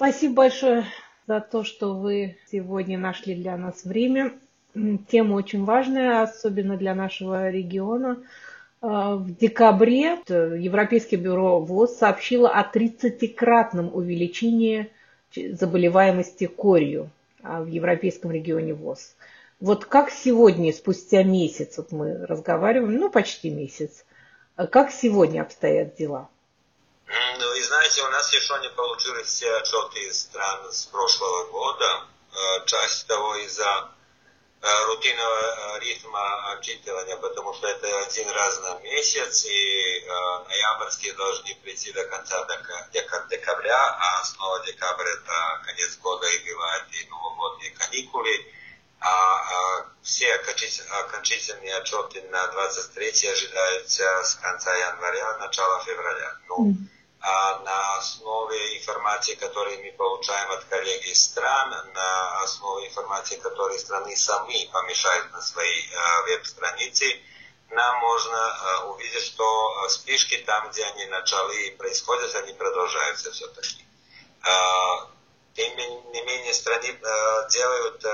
Спасибо большое за то, что вы сегодня нашли для нас время. Тема очень важная, особенно для нашего региона. А, в декабре Европейское бюро ВОЗ сообщило о 30-кратном увеличении заболеваемости корью а, в европейском регионе ВОЗ. Вот как сегодня, спустя месяц, вот мы разговариваем, ну почти месяц, а как сегодня обстоят дела? Ну и знаете, у нас еще не получились все отчеты из стран с прошлого года. Э, часть того из-за э, рутинного э, ритма отчитывания, потому что это один раз на месяц, и ноябрьские должны прийти до конца декабря, а снова декабрь это конец года и бывает и новогодние каникулы. А, а все окончательные отчеты на 23 ожидаются с конца января, начала февраля. Ну, на основе информации, которую мы получаем от коллег из стран, на основе информации, которую страны сами помещают на свои э, веб-страницы, нам можно э, увидеть, что спишки там, где они начали происходят, они продолжаются все-таки. Э, тем не менее, страны делают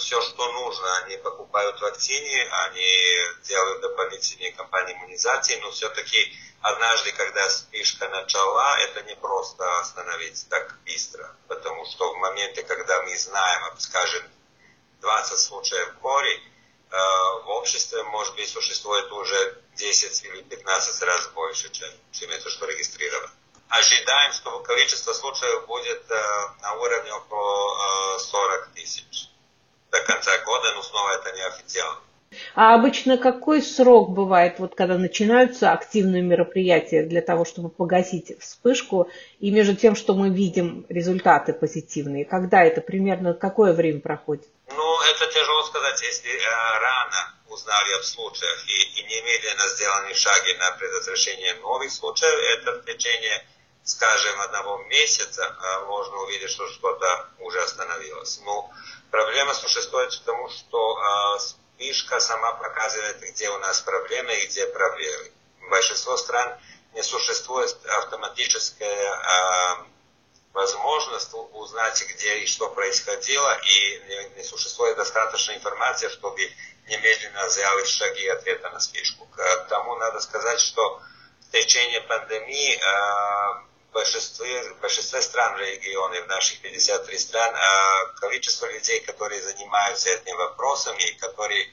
все, что нужно. Они покупают вакцины, они делают дополнительные кампании иммунизации, но все-таки однажды, когда спишка начала, это не просто остановить так быстро, потому что в моменте, когда мы знаем, скажем, 20 случаев кори, э, в обществе, может быть, существует уже 10 или 15 раз больше, чем, чем это, что регистрировано. Ожидаем, что количество случаев будет э, на уровне около 40 э, тысяч до конца года, но снова это не официально. А обычно какой срок бывает, вот когда начинаются активные мероприятия для того, чтобы погасить вспышку, и между тем, что мы видим результаты позитивные, когда это примерно, какое время проходит? Ну, это тяжело сказать, если э, рано узнали об случаях и, и немедленно сделали шаги на предотвращение новых случаев, это в течение, скажем, одного месяца э, можно увидеть, что что-то уже остановилось. Но проблема существует в том, что э, Фишка сама показывает, где у нас проблемы и где проблемы. В большинстве стран не существует автоматическая э, возможность узнать, где и что происходило, и не, не существует достаточной информации, чтобы немедленно сделать шаги ответа на спишку. К тому надо сказать, что в течение пандемии э, в большинстве, большинстве стран в регионе, в наших 53 стран, а количество людей, которые занимаются этим вопросом и которые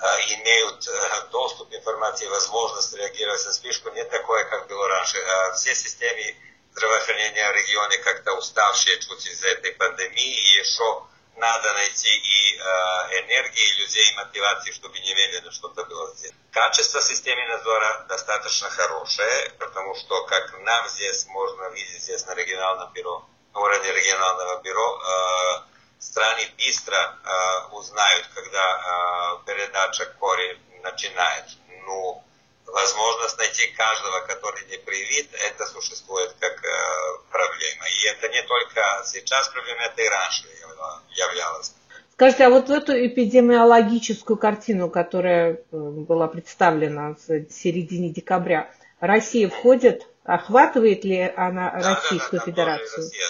а, имеют э, доступ к информации возможность реагировать на спишку, не такое, как было раньше. А все системы здравоохранения в регионе как-то уставшие чуть из-за этой пандемии, и еще надо найти и э, энергии людей, и мотивации, чтобы немедленно что-то было сделано. Качество системы надзора достаточно хорошее, потому что, как нам здесь можно видеть, здесь на региональном бюро, на уровне регионального бюро, э, страны быстро э, узнают, когда э, передача кори начинается. Ну, возможность найти каждого, который не привит, это существует как э, проблема. И это не только сейчас проблема, это и раньше являлось. Скажите, а вот в эту эпидемиологическую картину, которая э, была представлена в середине декабря, Россия входит, охватывает ли она да, Российскую да, да, Федерацию? Россия.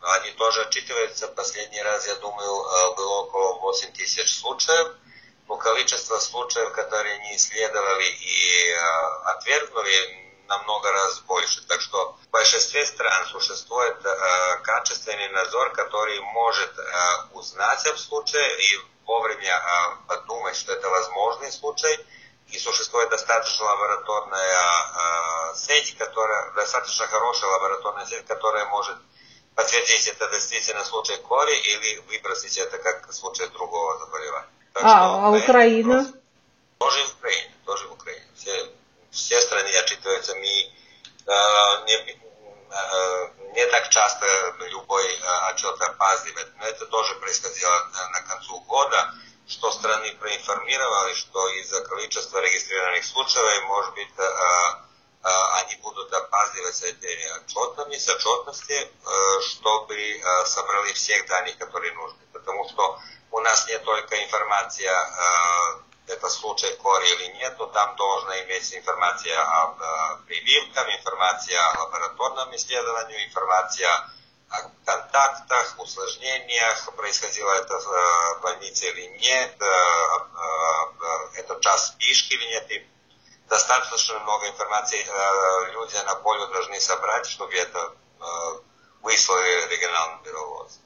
Они тоже отчитываются. Последний раз, я думаю, э, было около 8 тысяч случаев но количество случаев, которые не исследовали и э, отвергнули, намного раз больше. Так что в большинстве стран существует э, качественный надзор, который может э, узнать об случае и вовремя подумать, что это возможный случай. И существует достаточно лабораторная сеть, которая, достаточно хорошая лабораторная сеть, которая может подтвердить это действительно случай кори или выбросить это как случай другого заболевания. Так а, а Украина? Тоже в Украине, тоже в Украине. Все, все страны отчитываются. Мы э, не, э, не так часто любой э, отчет опаздывает, но это тоже происходило на, на концу года, что страны проинформировали, что из-за количества регистрированных случаев, может быть, э, они будут опаздывать с этой отчетами, с отчетности, э, чтобы э, собрали всех данных, которые нужны. Потому что у нас не только информация, э, это случай кори или нет, но там должна иметь информация о прививках, информация о лабораторном исследовании, информация контактах, усложнениях, происходило это в больнице или нет, это час спишки или нет. И достаточно много информации люди на поле должны собрать, чтобы это выслали региональному бюро ВОЗ.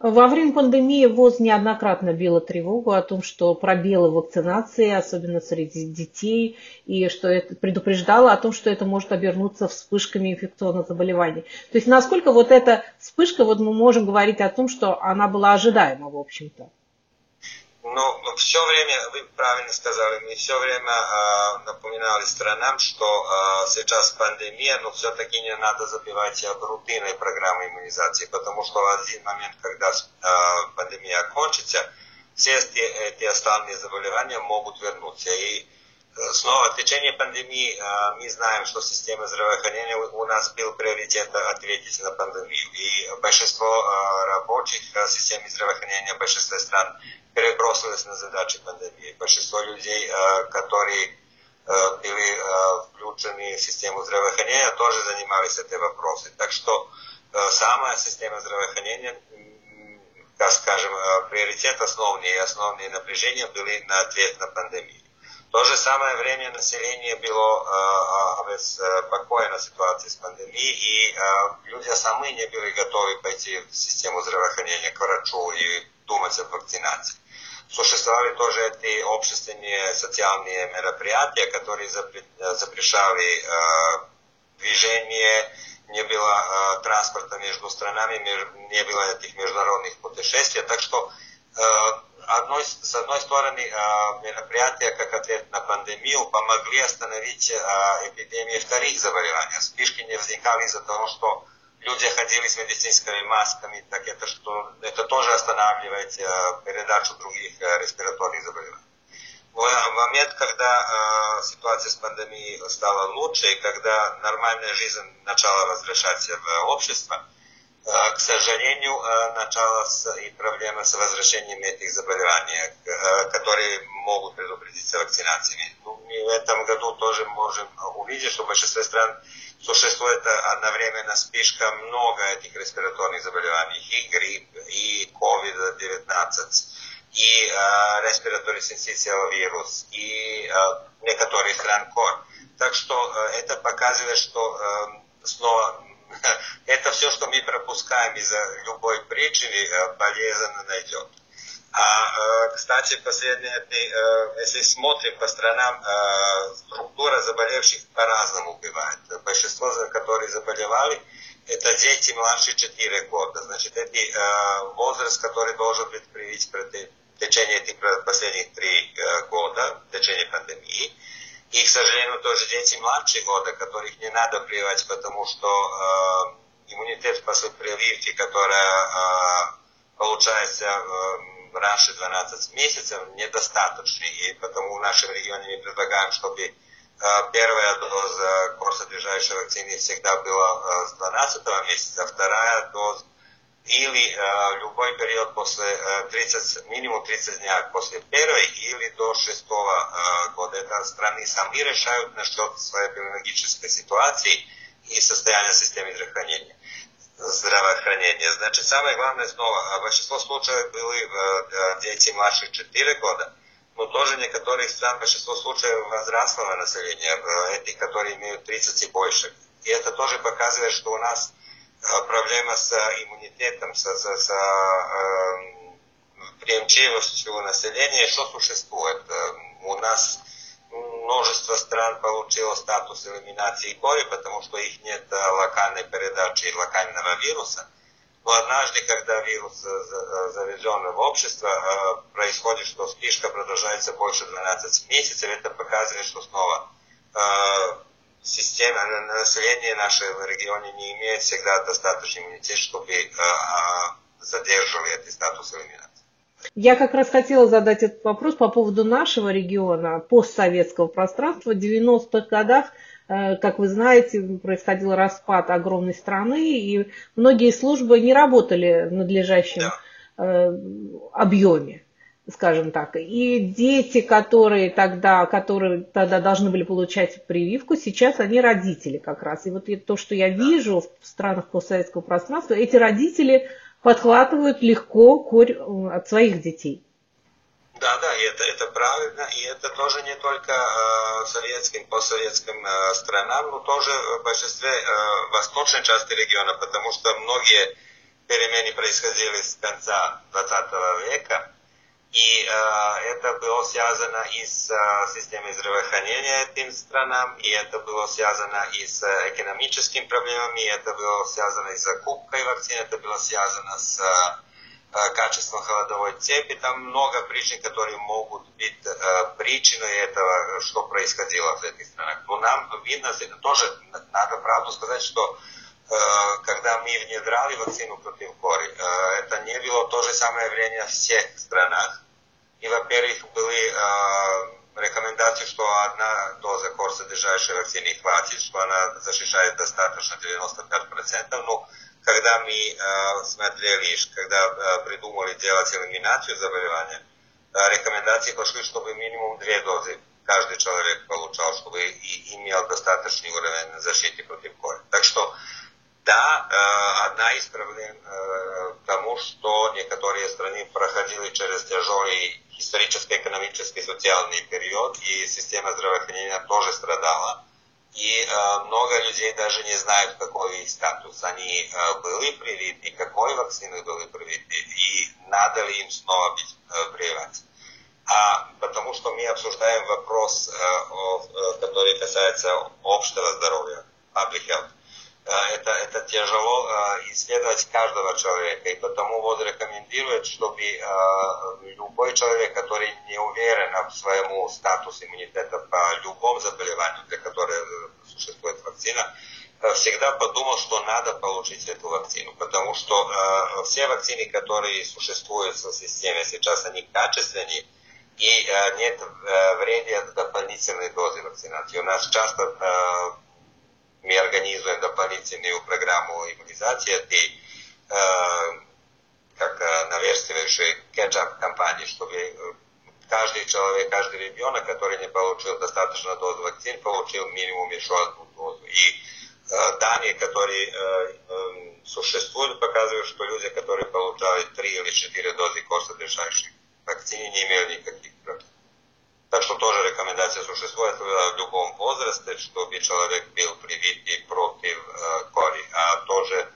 Во время пандемии ВОЗ неоднократно била тревогу о том, что пробелы вакцинации, особенно среди детей, и что это предупреждало о том, что это может обернуться вспышками инфекционных заболеваний. То есть насколько вот эта вспышка, вот мы можем говорить о том, что она была ожидаема, в общем-то? Но все время, вы правильно сказали, мы все время э, напоминали странам, что э, сейчас пандемия, но все-таки не надо забивать рутинной программы иммунизации, потому что в один момент, когда э, пандемия окончится, все эти, эти остальные заболевания могут вернуться. И снова в течение пандемии мы знаем, что система здравоохранения у нас был приоритет ответить на пандемию. И большинство рабочих систем здравоохранения в большинстве стран перебросились на задачи пандемии. Большинство людей, которые были включены в систему здравоохранения, тоже занимались этим вопросом. Так что самая система здравоохранения, как скажем, приоритет основные основные напряжения были на ответ на пандемию. То же самое время население было обеспокоено ситуацией с пандемией, и люди сами не были готовы пойти в систему здравоохранения к врачу и думать о вакцинации существовали тоже эти общественные социальные мероприятия, которые запрещали э, движение, не было э, транспорта между странами, не было этих международных путешествий. Так что э, одной, с одной стороны мероприятия как ответ на пандемию помогли остановить эпидемию вторых заболеваний. Спишки не возникали из-за того, что люди ходили с медицинскими масками, так это, что, это тоже останавливает э, передачу других респираторных заболеваний. В момент, когда ситуация с пандемией стала лучше, и когда нормальная жизнь начала возвращаться в общество, э, к сожалению, э, началась и проблема с возвращением этих заболеваний, э, которые могут предупредиться вакцинациями. Ну, мы в этом году тоже можем увидеть, что в большинстве стран существует одновременно слишком много этих респираторных заболеваний, и грипп, и COVID-19, и респираторный синцитиал вирус, и некоторые стран кор. Так что это показывает, что э, снова это все, что мы пропускаем из-за любой причины, э, болезнь найдет. А, э, кстати, последние, э, если смотрим по странам, структура заболевших по-разному бывает. Большинство, которые заболевали, это дети младше 4 года. Значит, это возраст, который должен быть привить в течение этих последних 3 года, в течение пандемии. И, к сожалению, тоже дети младше года, которых не надо прививать, потому что иммунитет после прививки, которая получается раньше 12 месяцев недостаточны, и потому в нашем регионе мы предлагаем, чтобы э, первая доза курсодержащей вакцины всегда была э, с 12 месяца, вторая доза или э, любой период после 30, минимум 30 дней после первой или до шестого года. Это страны сами решают насчет своей биологической ситуации и состояния системы здравоохранения здравоохранения. Значит, самое главное снова, большинство случаев были э, дети младше 4 года, но тоже некоторых стран большинство случаев возрастного населения, э, эти, которые имеют 30 и больше. И это тоже показывает, что у нас проблема с иммунитетом, с, с, с э, приемчивостью населения еще существует. У нас множество стран получило статус элиминации кори, потому что их нет э, локальной передачи локального вируса. Но однажды, когда вирус э, завезен в общество, э, происходит, что спишка продолжается больше 12 месяцев. Это показывает, что снова система, население нашего региона не имеет всегда достаточный иммунитет, чтобы задерживали этот статус элиминации. Я как раз хотела задать этот вопрос по поводу нашего региона, постсоветского пространства. В 90-х годах, э, как вы знаете, происходил распад огромной страны, и многие службы не работали в надлежащем э, объеме. Скажем так. И дети, которые тогда, которые тогда должны были получать прививку, сейчас они родители как раз. И вот то, что я вижу в странах постсоветского пространства, эти родители подхватывают легко корь э, от своих детей. Да, да, и это, это правильно, и это тоже не только э, советским, постсоветским э, странам, но тоже в большинстве э, восточной части региона, потому что многие перемены происходили с конца 20 века, и э, это было связано и с э, системой здравоохранения этим странам, и это было связано и с экономическими проблемами, и это было связано и с закупкой вакцин, это было связано с э, качеством холодовой цепи. Там много причин, которые могут быть э, причиной этого, что происходило в этих странах. Но нам видно, тоже надо правду сказать, что э, когда мы внедряли вакцину против кори, э, это не было то же самое время в всех странах и, во-первых, были э, рекомендации, что одна доза кор-содержащей вакцины хватит, что она защищает достаточно 95%. Но когда мы э, смотрели, когда придумали делать элиминацию заболевания, рекомендации пошли, чтобы минимум две дозы каждый человек получал, чтобы система здравоохранения тоже страдала. И э, много людей даже не знают, какой их статус. Они э, были привиты, какой вакцины были привиты, и надо ли им снова быть э, прививаться. А потому что мы обсуждаем вопрос, э, о, э, который касается общего здоровья, public health. Это, это тяжело исследовать каждого человека, и потому вот рекомендует, чтобы любой человек, который не уверен в своем статусе иммунитета по любому заболеванию, для которого существует вакцина, всегда подумал, что надо получить эту вакцину, потому что э, все вакцины, которые существуют в системе сейчас, они качественные, и э, нет э, вреда дополнительной дозы вакцинации. У нас часто э, mi organizujemo doполнительную программу иммунизации, и э, как э, навешивающий кетчап кампании, чтобы каждый человек, каждый ребенок, который не получил достаточно доз вакцин, получил еще одну дозу. И э, данные, которые э, э, существуют, показывают, что люди, которые получали три или четыре дозы косодышащих вакцин, не имели никаких проблем. Что тоже рекомендация существует в любом возрасте, чтобы человек был привит и против э, кори. А тоже